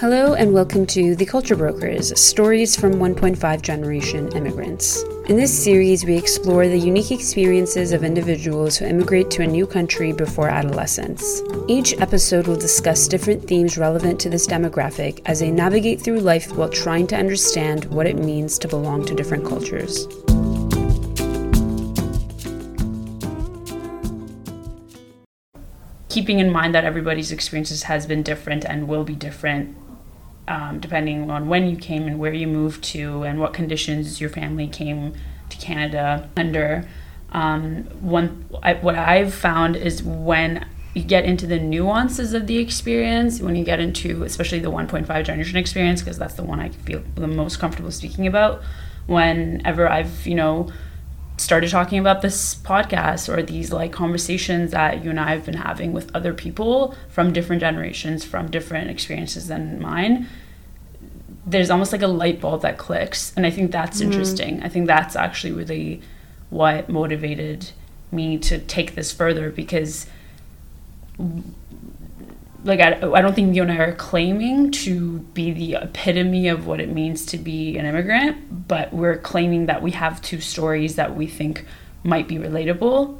Hello, and welcome to The Culture Brokers Stories from 1.5 Generation Immigrants. In this series, we explore the unique experiences of individuals who immigrate to a new country before adolescence. Each episode will discuss different themes relevant to this demographic as they navigate through life while trying to understand what it means to belong to different cultures. keeping in mind that everybody's experiences has been different and will be different um, depending on when you came and where you moved to and what conditions your family came to Canada under. Um, one, I, what I've found is when you get into the nuances of the experience, when you get into especially the 1.5 generation experience, because that's the one I feel the most comfortable speaking about. Whenever I've, you know, started talking about this podcast or these like conversations that you and I have been having with other people from different generations, from different experiences than mine, there's almost like a light bulb that clicks. And I think that's mm-hmm. interesting. I think that's actually really what motivated me to take this further because like I, I don't think you and I are claiming to be the epitome of what it means to be an immigrant, but we're claiming that we have two stories that we think might be relatable.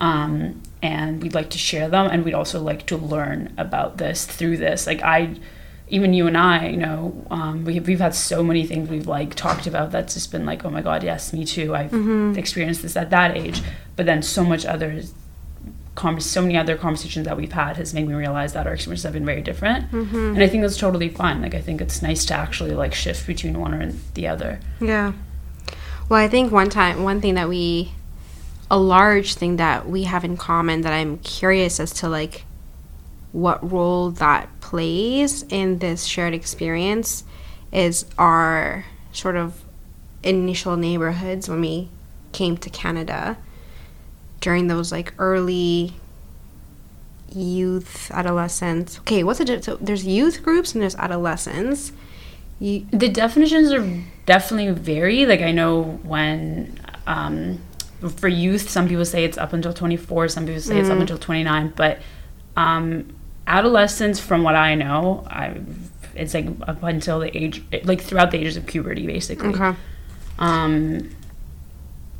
Um, and we'd like to share them and we'd also like to learn about this through this. Like I even you and I, you know, um, we, we've had so many things we've like talked about that's just been like, oh my God, yes, me too. I've mm-hmm. experienced this at that age. But then so much others so many other conversations that we've had has made me realize that our experiences have been very different. Mm-hmm. and i think that's totally fine. Like i think it's nice to actually like shift between one or the other. Yeah. Well i think one time one thing that we a large thing that we have in common that i'm curious as to like what role that plays in this shared experience is our sort of initial neighborhoods when we came to canada during those like early youth adolescence okay what's it so there's youth groups and there's adolescents you, the definitions are definitely vary like i know when um, for youth some people say it's up until 24 some people say mm. it's up mm. until 29 but um, adolescence from what i know i it's like up until the age like throughout the ages of puberty basically okay um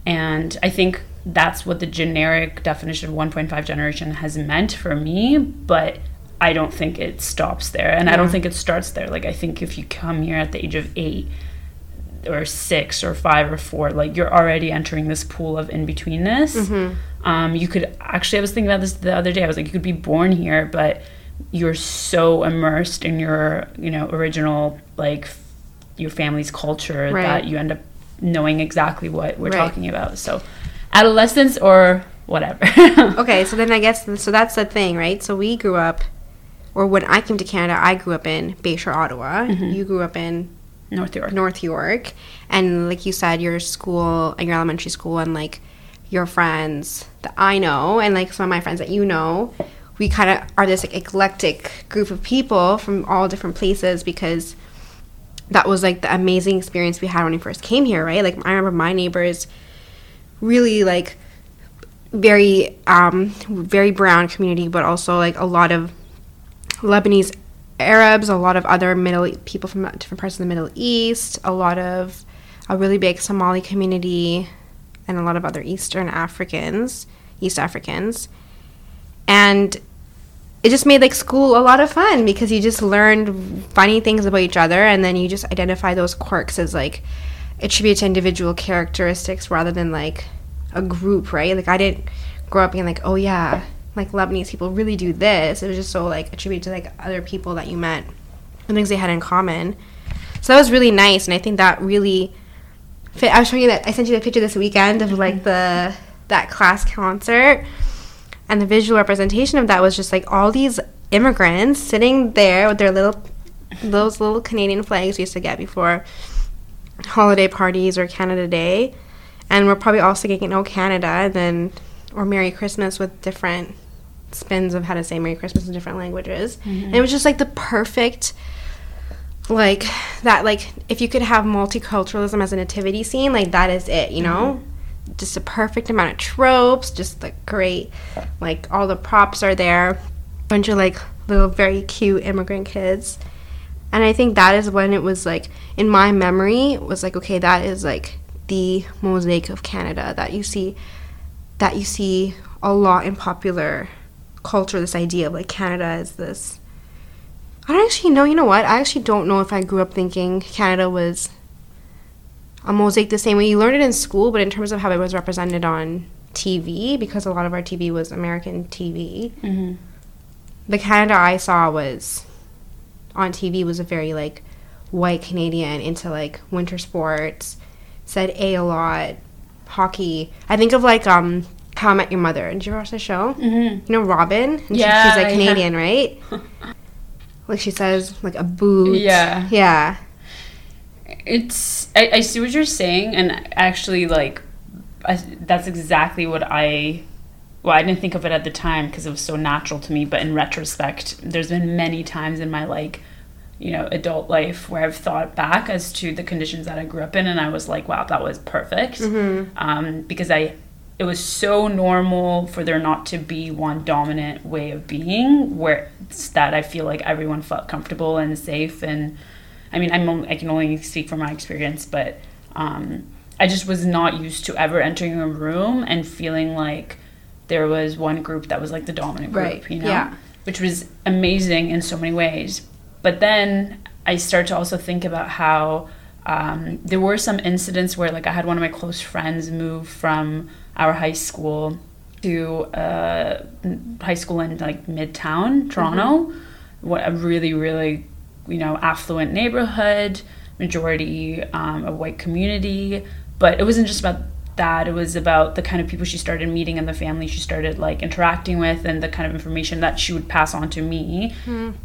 and i think that's what the generic definition of 1.5 generation has meant for me, but I don't think it stops there. And yeah. I don't think it starts there. Like, I think if you come here at the age of eight or six or five or four, like, you're already entering this pool of in betweenness. Mm-hmm. Um, you could actually, I was thinking about this the other day. I was like, you could be born here, but you're so immersed in your, you know, original, like, your family's culture right. that you end up knowing exactly what we're right. talking about. So, adolescence or whatever. okay, so then I guess so that's the thing, right? So we grew up, or when I came to Canada, I grew up in Bayshore, Ottawa. Mm-hmm. You grew up in North York. North York, and like you said, your school, and your elementary school, and like your friends that I know, and like some of my friends that you know, we kind of are this like eclectic group of people from all different places because that was like the amazing experience we had when we first came here, right? Like I remember my neighbors really like very um, very brown community, but also like a lot of Lebanese Arabs, a lot of other Middle people from different parts of the Middle East, a lot of a really big Somali community, and a lot of other Eastern Africans, East Africans, and it just made like school a lot of fun because you just learned funny things about each other, and then you just identify those quirks as like attribute to individual characteristics rather than like a group, right? Like I didn't grow up being like, oh yeah, like Lebanese people really do this. It was just so like attributed to like other people that you met and things they had in common. So that was really nice, and I think that really fit. I was showing you that I sent you the picture this weekend of like the that class concert, and the visual representation of that was just like all these immigrants sitting there with their little those little Canadian flags we used to get before holiday parties or Canada Day, and we're probably all singing "Oh Canada" and then or "Merry Christmas" with different spins of how to say "Merry Christmas" in different languages. Mm-hmm. And it was just like the perfect, like that. Like if you could have multiculturalism as a nativity scene, like that is it. You know. Mm-hmm. Just a perfect amount of tropes, just the great, like all the props are there. Bunch of like little very cute immigrant kids. And I think that is when it was like in my memory was like okay that is like the mosaic of Canada that you see that you see a lot in popular culture this idea of like Canada is this. I don't actually know you know what? I actually don't know if I grew up thinking Canada was a mosaic the same way you learned it in school but in terms of how it was represented on TV because a lot of our TV was American TV Mm-hmm. the Canada I saw was on TV was a very like white Canadian into like winter sports, said A a lot, hockey. I think of like um How I Met Your Mother. Did you ever watch the show? Mm-hmm. You know Robin? And she- Yeah, she's like yeah. Canadian, right? like she says like a boot. Yeah. Yeah. It's I, I see what you're saying, and actually, like, I, that's exactly what I. Well, I didn't think of it at the time because it was so natural to me. But in retrospect, there's been many times in my like, you know, adult life where I've thought back as to the conditions that I grew up in, and I was like, wow, that was perfect. Um, because I, it was so normal for there not to be one dominant way of being, where it's that I feel like everyone felt comfortable and safe and. I mean, I'm only, I can only speak from my experience, but um, I just was not used to ever entering a room and feeling like there was one group that was like the dominant group, Right, you know, yeah. which was amazing in so many ways. But then I start to also think about how um, there were some incidents where, like, I had one of my close friends move from our high school to uh, high school in like Midtown Toronto, what a really really you know affluent neighborhood, majority um, a white community. But it wasn't just about that. It was about the kind of people she started meeting and the family she started like interacting with, and the kind of information that she would pass on to me.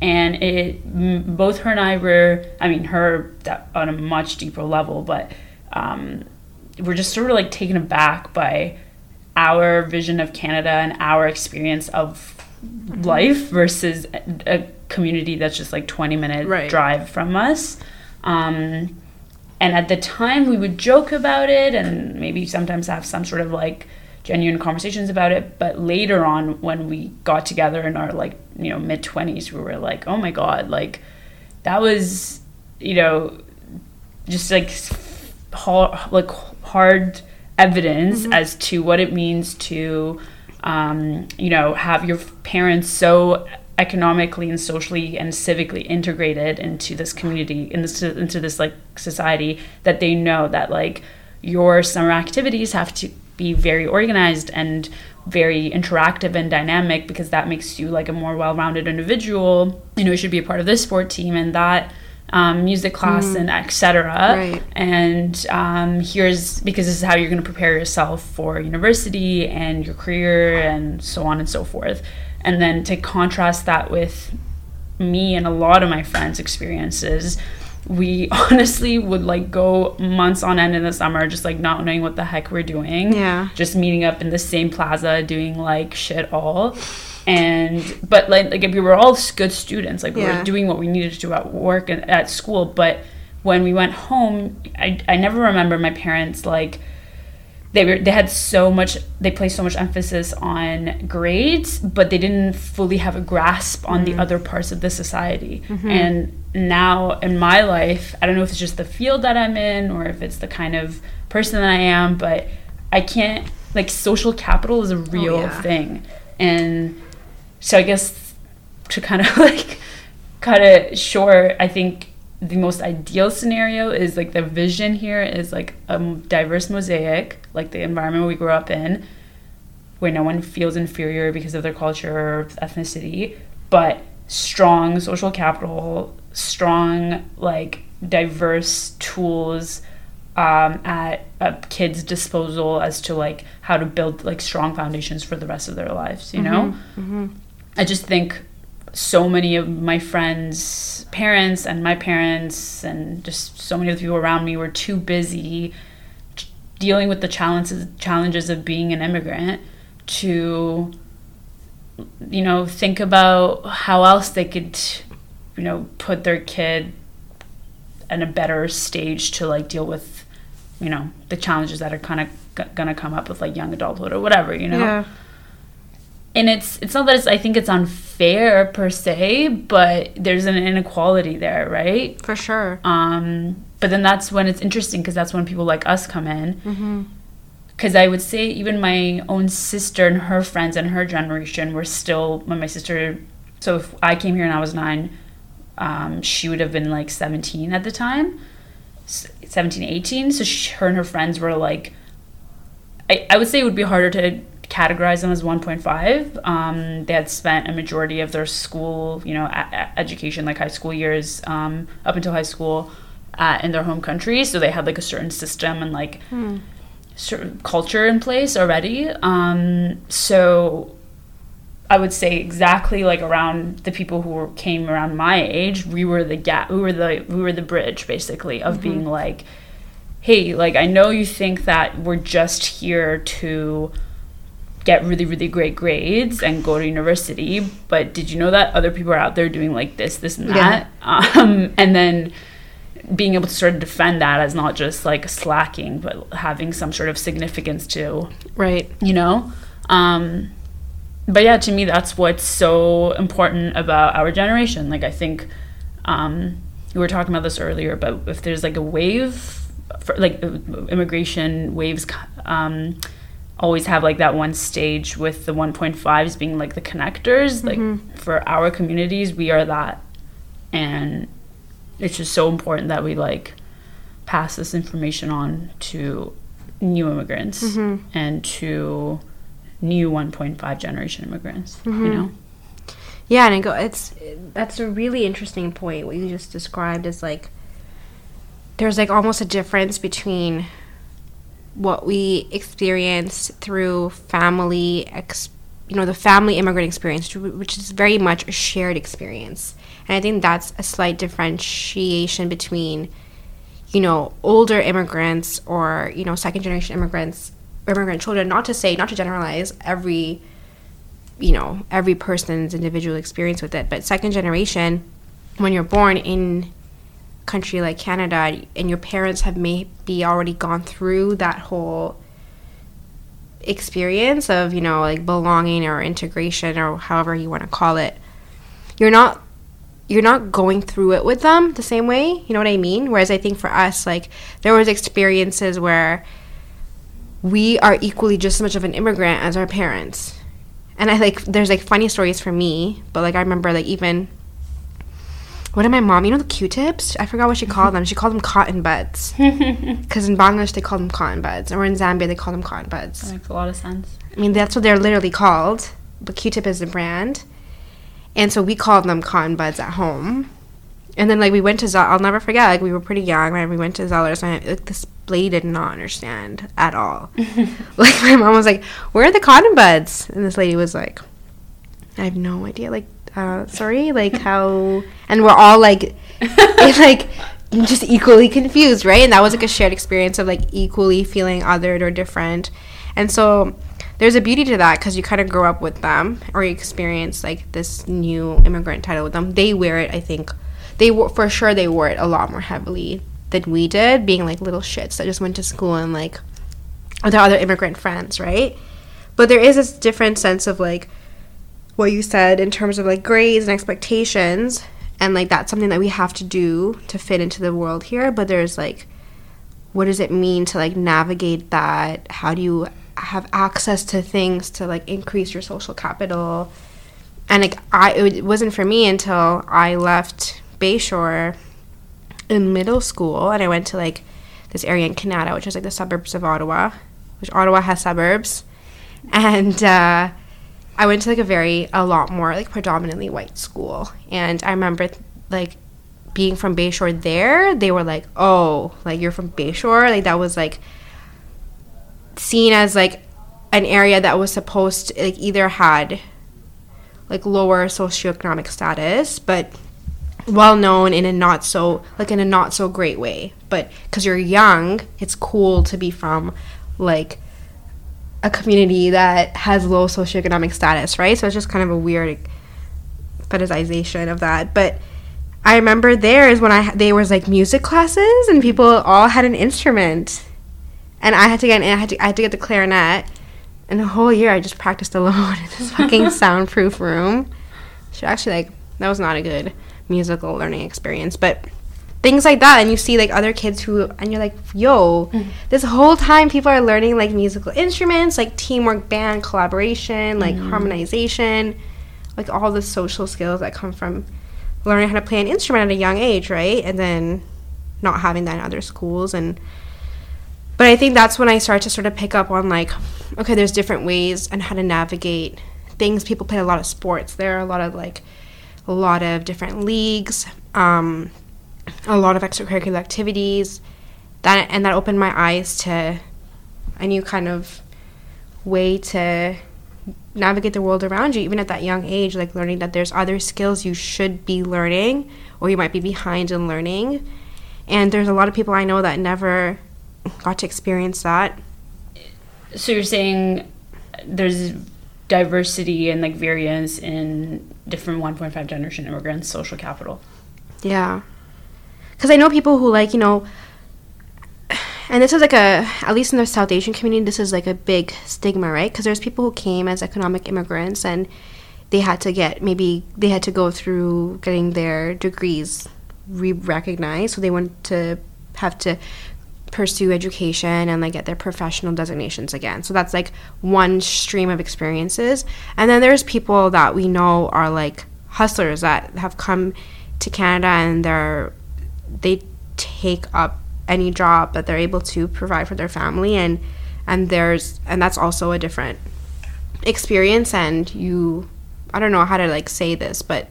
And it m- both her and I were, I mean, her on a much deeper level, but um, we're just sort of like taken aback by our vision of Canada and our experience of life versus a, a community that's just like 20 minute Right. drive from us. Um, and at the time, we would joke about it and maybe sometimes have some sort of like genuine conversations about it. But later on, when we got together in our like, you know, mid 20s, we were like, oh my God, like that was, you know, just like hard, like hard evidence as to what it means to, um, you know, have your parents so economically and socially and civically integrated into this community, in this into this like society that they know that like your summer activities have to be very organized and very interactive and dynamic because that makes you like a more well-rounded individual. You know you should be a part of this sport team and that um, music class and etc Right. and um, here's because this is how you're going to prepare yourself for university and your career and so on and so forth and then to contrast that with me and a lot of my friends experiences we honestly would like go months on end in the summer just like not knowing what the heck we're doing Yeah. just meeting up in the same plaza doing like shit all and but like like we were all good students like we Yeah. were doing what we needed to do at work and at school but when we went home I, I never remember my parents like they were they had so much they placed so much emphasis on grades but they didn't fully have a grasp on the mm. other parts of the society. Mm-hmm. And now in my life i don't know if it's just the field that i'm in or if it's the kind of person that i am but i can't like social capital is a oh, real yeah. thing. And so i guess to kind of like cut it short i think the most ideal scenario is like the vision here is like a diverse mosaic like the environment we grew up in where no one feels inferior because of their culture or ethnicity but strong social capital strong like diverse tools um, at a kid's disposal as to like how to build like strong foundations for the rest of their lives you know? I just think so many of my friends' parents and my parents and just so many of the people around me were too busy dealing with the challenges challenges of being an immigrant to you know think about how else they could you know put their kid in a better stage to like deal with you know the challenges that are kind of g- gonna come up with like young adulthood or whatever you know Yeah. And it's it's not that it's I think it's unfair per se, but there's an inequality there, right? For sure. Um, but then that's when it's interesting because that's when people like us come in. Because I would say even my own sister and her friends and her generation were still when my sister. So if I came here and I was nine, um, she would have been like 17 at the time, S- 17, 18. So she, her and her friends were like, I, I would say it would be harder to categorize them as 1.5. Um, they had spent a majority of their school, you know, a- a- education, like high school years, um, up until high school, uh, in their home country. So they had like a certain system and like certain culture in place already. Um, so I would say exactly like around the people who were, came around my age, we were the gap, we were the we were the bridge basically of being like, hey, like I know you think that we're just here to get really really great grades and go to university, but did you know that other people are out there doing like this, this, and Yeah. that, um, and then being able to sort of defend that as not just like slacking, but having some sort of significance to Right. you know um but yeah to me that's what's so important about our generation like i think um we were talking about this earlier but if there's like a wave for like immigration waves um always have like that one stage with the 1.5s being like the connectors like mm-hmm. for our communities we are that and it's just so important that we like pass this information on to new immigrants mm-hmm. and to new 1.5 generation immigrants you mm-hmm. know Yeah, and I go. It's that's a really interesting point. What you just described is like there's like almost a difference between what we experienced through family, ex, you know, the family immigrant experience, which is very much a shared experience, and I think that's a slight differentiation between you know older immigrants or you know second generation immigrants immigrant children not to say not to generalize every you know every person's individual experience with it but second generation when you're born in country like canada and your parents have maybe already gone through that whole experience of you know like belonging or integration or however you want to call it. You're not you're not going through it with them the same way you know what i mean? Whereas i think for us like there was experiences where we are equally just as much of an immigrant as our parents. And i like there's like funny stories for me but like i remember like even what did my mom you know the q-tips i forgot what she mm-hmm. called them she called them cotton buds because in bangladesh they call them cotton buds or in zambia they call them cotton buds that makes a lot of sense I mean, that's what they're literally called. But Q-tip is the brand, and so we called them cotton buds at home. And then like we went to Zell- I'll never forget. Like we were pretty young when we went to Zellers, and I, like this lady did not understand at all. like my mom was like, "Where are the cotton buds?" And this lady was like, "I have no idea." Like, uh, sorry, like how? And we're all like, like just equally confused, right? And that was like a shared experience of like equally feeling othered or different. And so there's a beauty to that because you kind of grow up with them or you experience like this new immigrant title with them. They wear it, I think. They were for sure they wore it a lot more heavily than we did, being like little shits that just went to school and like with their other immigrant friends, right? But there is this different sense of like what you said in terms of like grades and expectations and like that's something that we have to do to fit into the world here but there's like what does it mean to like navigate that? How do you have access to things to like increase your social capital? And like i it wasn't for me until i left bayshore in middle school and i went to like this area in canada which is like the suburbs of ottawa which ottawa has suburbs. And uh I went to like a very a lot more like predominantly white school, and I remember like being from Bayshore. There, they were like, "Oh, like you're from Bayshore." Like that was like seen as like an area that was supposed to like either had like lower socioeconomic status, but well known in a not so like in a not so great way. But because you're young, it's cool to be from like a community that has low socioeconomic status, right? So it's just kind of a weird fetishization of that. But I remember there is when I they was like music classes and people all had an instrument, and I had to get I had to I had to get the clarinet, and a whole year I just practiced alone in this fucking soundproof room. So actually like that was not a good musical learning experience, but things like that and you see like other kids who and you're like yo this whole time people are learning like musical instruments like teamwork band collaboration like harmonization like all the social skills that come from learning how to play an instrument at a young age right? And then not having that in other schools and but i think that's when i start to sort of pick up on like okay there's different ways and how to navigate things. People play a lot of sports. There are a lot of like a lot of different leagues. Um, a lot of extracurricular activities that and that opened my eyes to a new kind of way to navigate the world around you even at that young age like learning that there's other skills you should be learning or you might be behind in learning and there's a lot of people i know that never got to experience that So you're saying there's diversity and like variance in different 1.5 generation immigrants social capital. Yeah. Because I know people who, like, you know, and this is like a, at least in the South Asian community, this is like a big stigma, right? Because there's people who came as economic immigrants and they had to get, maybe they had to go through getting their degrees re recognized. So they want to have to pursue education and like get their professional designations again. So that's like one stream of experiences. And then there's people that we know are like hustlers that have come to Canada and they're they take up any job that they're able to provide for their family and and there's and that's also a different experience and you I don't know how to like say this but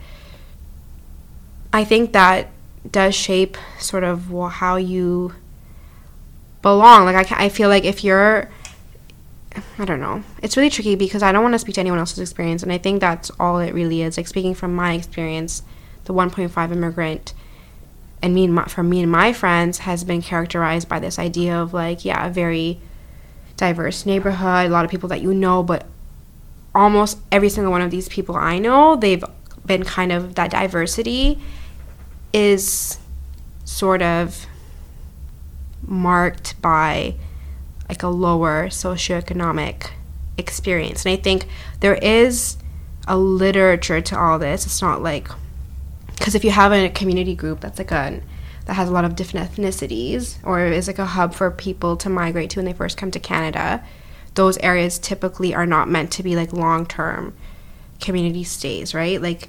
I think that does shape sort of how you belong like I, I feel like if you're I don't know. It's really tricky because I don't want to speak to anyone else's experience, and I think that's all it really is. Like speaking from my experience, the 1.5 immigrant, and me and my, for me and my friends has been characterized by this idea of like, yeah, a very diverse neighborhood, a lot of people that you know, but almost every single one of these people I know, they've been kind of that diversity is sort of marked by like a lower socioeconomic experience. And I think there is a literature to all this. It's not like because if you have a community group that's like a that has a lot of different ethnicities or is like a hub for people to migrate to when they first come to Canada, those areas typically are not meant to be like long term community stays, right? Like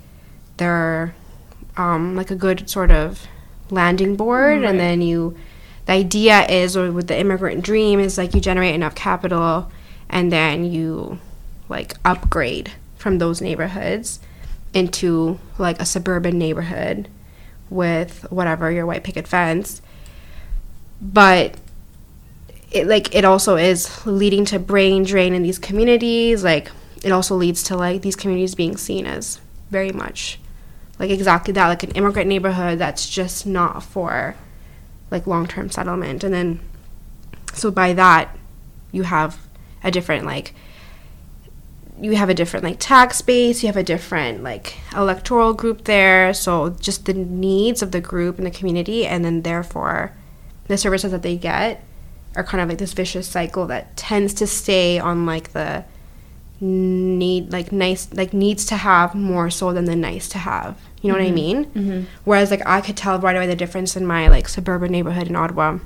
they're um, like a good sort of landing board, and then you the idea is or with the immigrant dream is like you generate enough capital and then you like upgrade from those neighborhoods into like a suburban neighborhood with whatever your white picket fence. But it like it also is leading to brain drain in these communities. Like it also leads to like these communities being seen as very much like exactly that like an immigrant neighborhood that's just not for like long-term settlement. And then so by that you have a different like you have a different like tax base you have a different like electoral group there so just the needs of the group and the community and then therefore the services that they get are kind of like this vicious cycle that tends to stay on like the need like nice like needs to have more so than the nice to have. You know what i mm-hmm. mean? Mm-hmm. Whereas like i could tell right away the difference in my like suburban neighborhood in ottawa.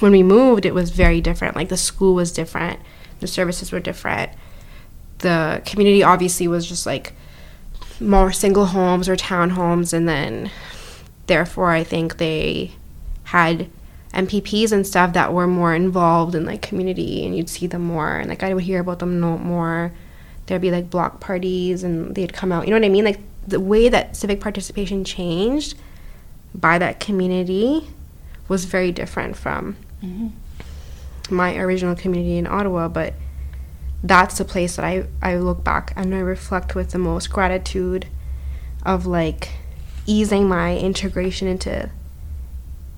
When we moved it was very different. Like the school was different. The services were different the community obviously was just like more single homes or townhomes and then therefore i think they had MPPs and stuff that were more involved in like community and you'd see them more and like I would hear about them no more. There'd be like block parties and they'd come out. You know what I mean? Like the way that civic participation changed by that community was very different from mm-hmm. my original community in Ottawa, but that's the place that I, I look back and I reflect with the most gratitude of like easing my integration into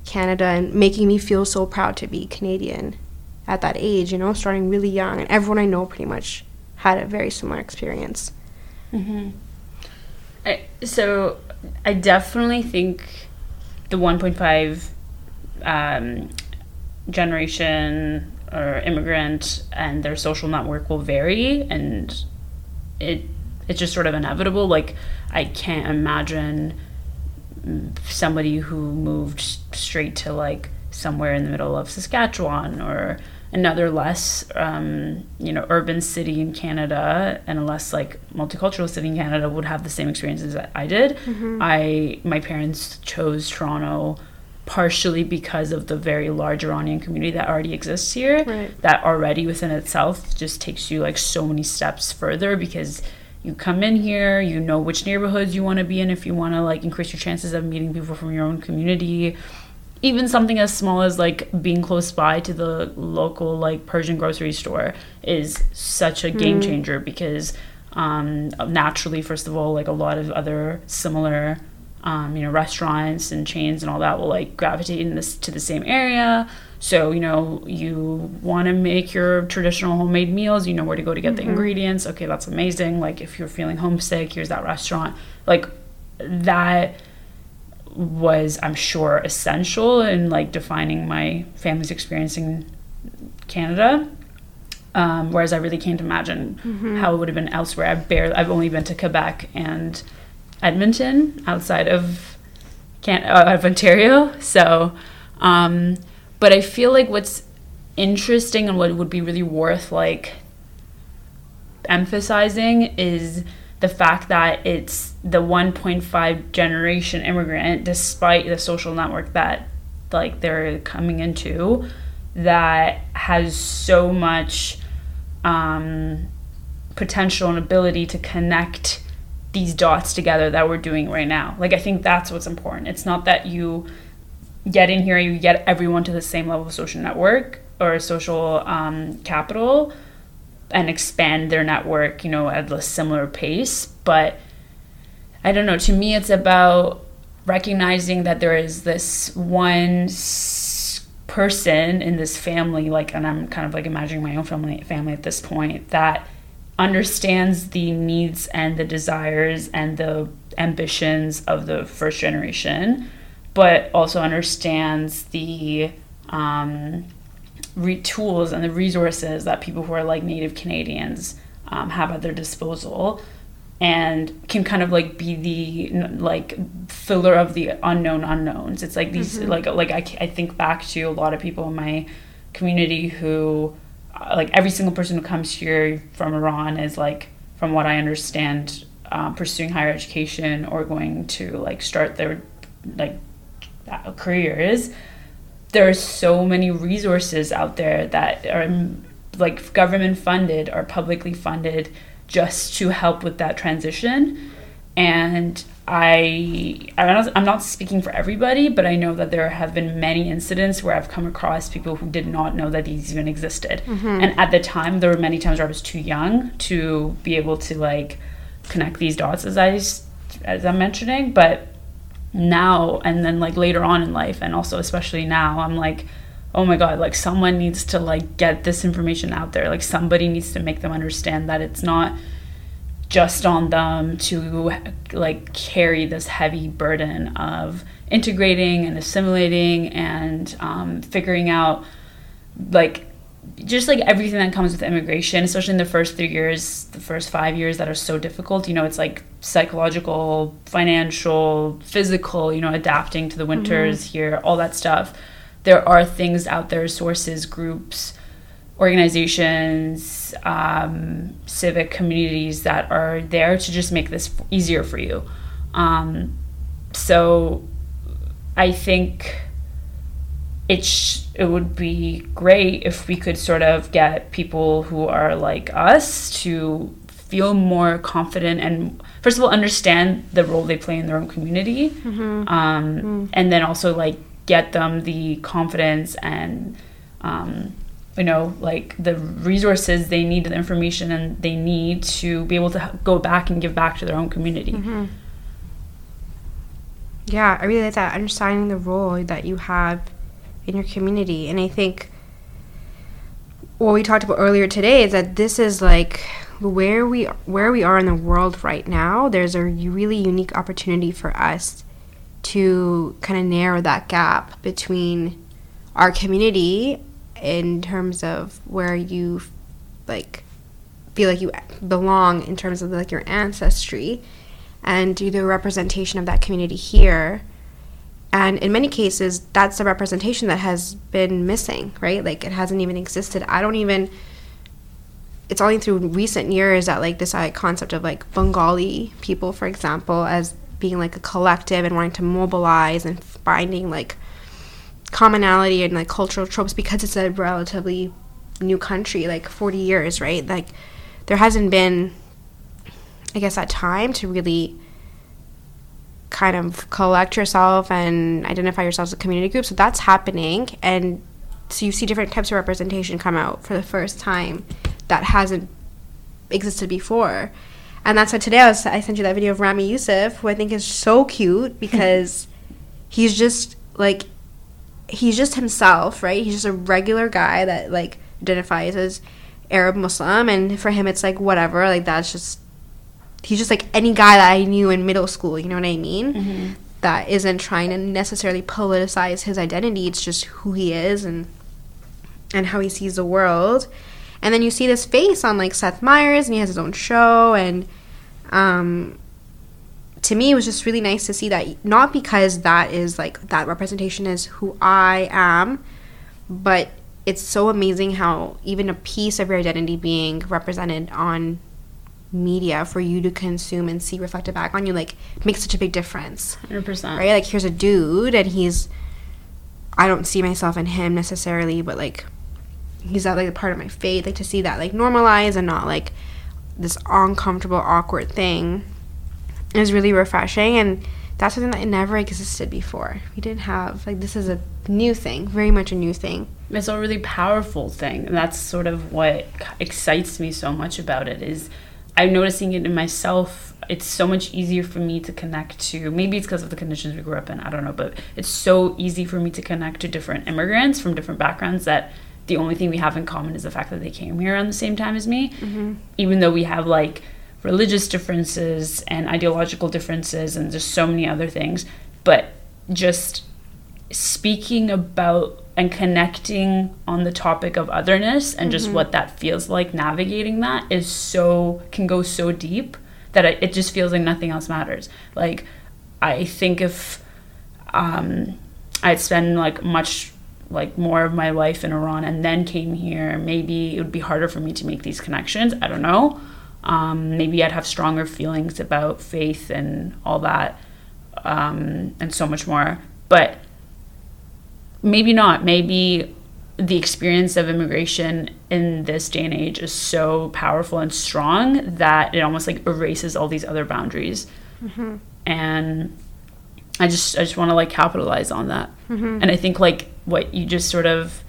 Canada and making me feel so proud to be Canadian at that age, you know, starting really young. And everyone I know pretty much had a very similar experience. Mhm. I, so I definitely think the 1.5 um, generation or immigrant and their social network will vary and it it's just sort of inevitable. Like i can't imagine somebody who moved straight to like somewhere in the middle of saskatchewan or another less um, you know urban city in canada and a less like multicultural city in canada would have the same experiences that i did. I my parents chose toronto partially because of the very large Iranian community that already exists here. Right. That already within itself just takes you like so many steps further because you come in here, you know which neighborhoods you want to be in if you want to like increase your chances of meeting people from your own community. Even something as small as like being close by to the local like Persian grocery store is such a game changer because um, naturally, first of all, like a lot of other similar um, you know, restaurants and chains and all that will like gravitate in this to the same area. So, you know, you want to make your traditional homemade meals, you know where to go to get the ingredients. Okay, that's amazing. Like if you're feeling homesick, here's that restaurant. Like that was, I'm sure, essential in like defining my family's experience in Canada. Um, whereas I really can't imagine how it would have been elsewhere. I've barely, I've only been to Quebec and Edmonton outside of can uh, of Ontario. So, um, but I feel like what's interesting and what would be really worth like emphasizing is the fact that it's the 1.5 generation immigrant, despite the social network that like they're coming into, that has so much um, potential and ability to connect these dots together that we're doing right now. Like I think that's what's important. It's not that you get in here, you get everyone to the same level of social network or social um, capital and expand their network, you know, at a similar pace. But I don't know. To me, it's about recognizing that there is this one person in this family, like, and I'm kind of like imagining my own family family at this point that understands the needs and the desires and the ambitions of the first generation, but also understands the um, re- tools and the resources that people who are like native Canadians um, have at their disposal and can kind of like be the like filler of the unknown unknowns. It's like these like like I, I think back to a lot of people in my community who like every single person who comes here from iran is like from what i understand um, pursuing higher education or going to like start their like uh, careers there are so many resources out there that are um, like government funded or publicly funded just to help with that transition. And I I'm not, I'm not speaking for everybody, but I know that there have been many incidents where I've come across people who did not know that these even existed. Mm-hmm. And at the time, there were many times where I was too young to be able to like connect these dots as I as I'm mentioning, but now and then like later on in life and also especially now i'm like oh my god like someone needs to like get this information out there like somebody needs to make them understand that it's not just on them to like carry this heavy burden of integrating and assimilating and um, figuring out like just like everything that comes with immigration, especially in the first three years, the first five years that are so difficult. You know, it's like psychological, financial, physical, you know, adapting to the winters here, all that stuff. There are things out there, sources, groups, organizations, um, civic communities that are there to just make this easier for you. Um, so I think it sh- it would be great if we could sort of get people who are like us to feel more confident and first of all understand the role they play in their own community um, and then also like get them the confidence and um, you know like the resources they need the information and they need to be able to go back and give back to their own community mm-hmm. Yeah, I really like that understanding the role that you have in your community. And I think what we talked about earlier today is that this is like where we where we are in the world right now. There's a really unique opportunity for us to kind of narrow that gap between our community in terms of where you like feel like you belong in terms of like your ancestry and do the representation of that community here. And in many cases that's the representation that has been missing right? Like it hasn't even existed. I don't even it's only through recent years that like this uh, concept of like bengali people for example as being like a collective and wanting to mobilize and finding like commonality and like cultural tropes because it's a relatively new country like 40 years right? Like there hasn't been i guess that time to really kind of collect yourself and identify yourself as a community group. So that's happening. And so you see different types of representation come out for the first time that hasn't existed before. And that's why today I, was, I sent you that video of Ramy Youssef, who I think is so cute because he's just like he's just himself, right? He's just a regular guy that like identifies as Arab Muslim, and for him it's like whatever, like that's just he's just like any guy that I knew in middle school. You know what I mean? Mm-hmm. That isn't trying to necessarily politicize his identity. It's just who he is and and how he sees the world. And then you see this face on like Seth Meyers, and he has his own show, and um, to me, it was just really nice to see that. Not because that is like that representation is who I am, but it's so amazing how even a piece of your identity being represented on media for you to consume and see reflected back on you like makes such a big difference. 100% right? Like here's a dude and he's i don't see myself in him necessarily but like he's that like a part of my faith like to see that like normalize and not like this uncomfortable awkward thing is really refreshing and that's something that never existed before. We didn't have like this is a new thing very much a new thing. It's a really powerful thing and that's sort of what excites me so much about it is i'm noticing it in myself. It's so much easier for me to connect to maybe it's because of the conditions we grew up in i don't know but it's so easy for me to connect to different immigrants from different backgrounds that the only thing we have in common is the fact that they came here around the same time as me. Mm-hmm. even though we have like religious differences and ideological differences and just so many other things but just speaking about and connecting on the topic of otherness and mm-hmm. just what that feels like navigating that is so can go so deep that it, it just feels like nothing else matters like i think if um i'd spend like much like more of my life in Iran and then came here, maybe it would be harder for me to make these connections. I don't know. Um, maybe I'd have stronger feelings about faith and all that, um, and so much more. But maybe not. Maybe the experience of immigration in this day and age is so powerful and strong that it almost like erases all these other boundaries. Mm-hmm. And I just I just want to like capitalize on that. Mm-hmm. And I think like what you just sort of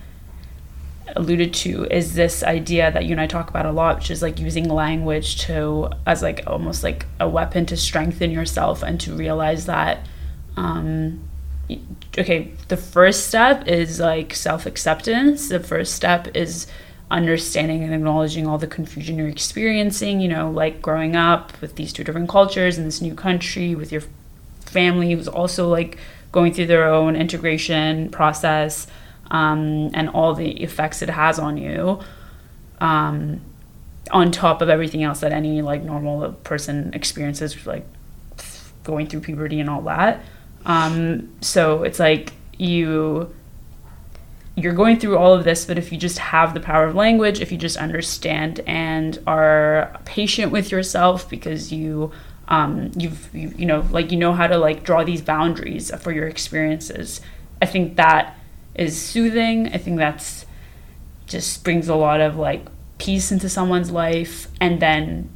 alluded to is this idea that you and I talk about a lot, which is like using language to as like almost like a weapon to strengthen yourself and to realize that um okay, the first step is like self-acceptance. The first step is understanding and acknowledging all the confusion you're experiencing, you know, like growing up with these two different cultures in this new country with your family who's also like going through their own integration process um, and all the effects it has on you um, on top of everything else that any like normal person experiences like going through puberty and all that. Um, so it's like you you're going through all of this but if you just have the power of language if you just understand and are patient with yourself because you um, you've you, you know like you know how to like draw these boundaries for your experiences i think that is soothing. I think that's just brings a lot of like peace into someone's life. And then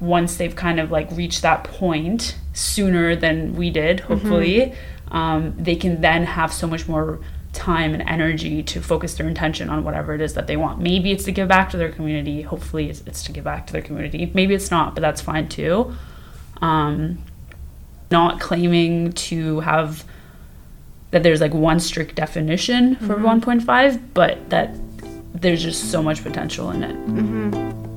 once they've kind of like reached that point sooner than we did mm-hmm. hopefully mm-hmm. um, they can then have so much more time and energy to focus their intention on whatever it is that they want. Maybe it's to give back to their community. Hopefully it's, it's to give back to their community. Maybe it's not but that's fine too. Um, not claiming to have that there's like one strict definition for mm-hmm. 1.5 but that there's just so much potential in it mm-hmm.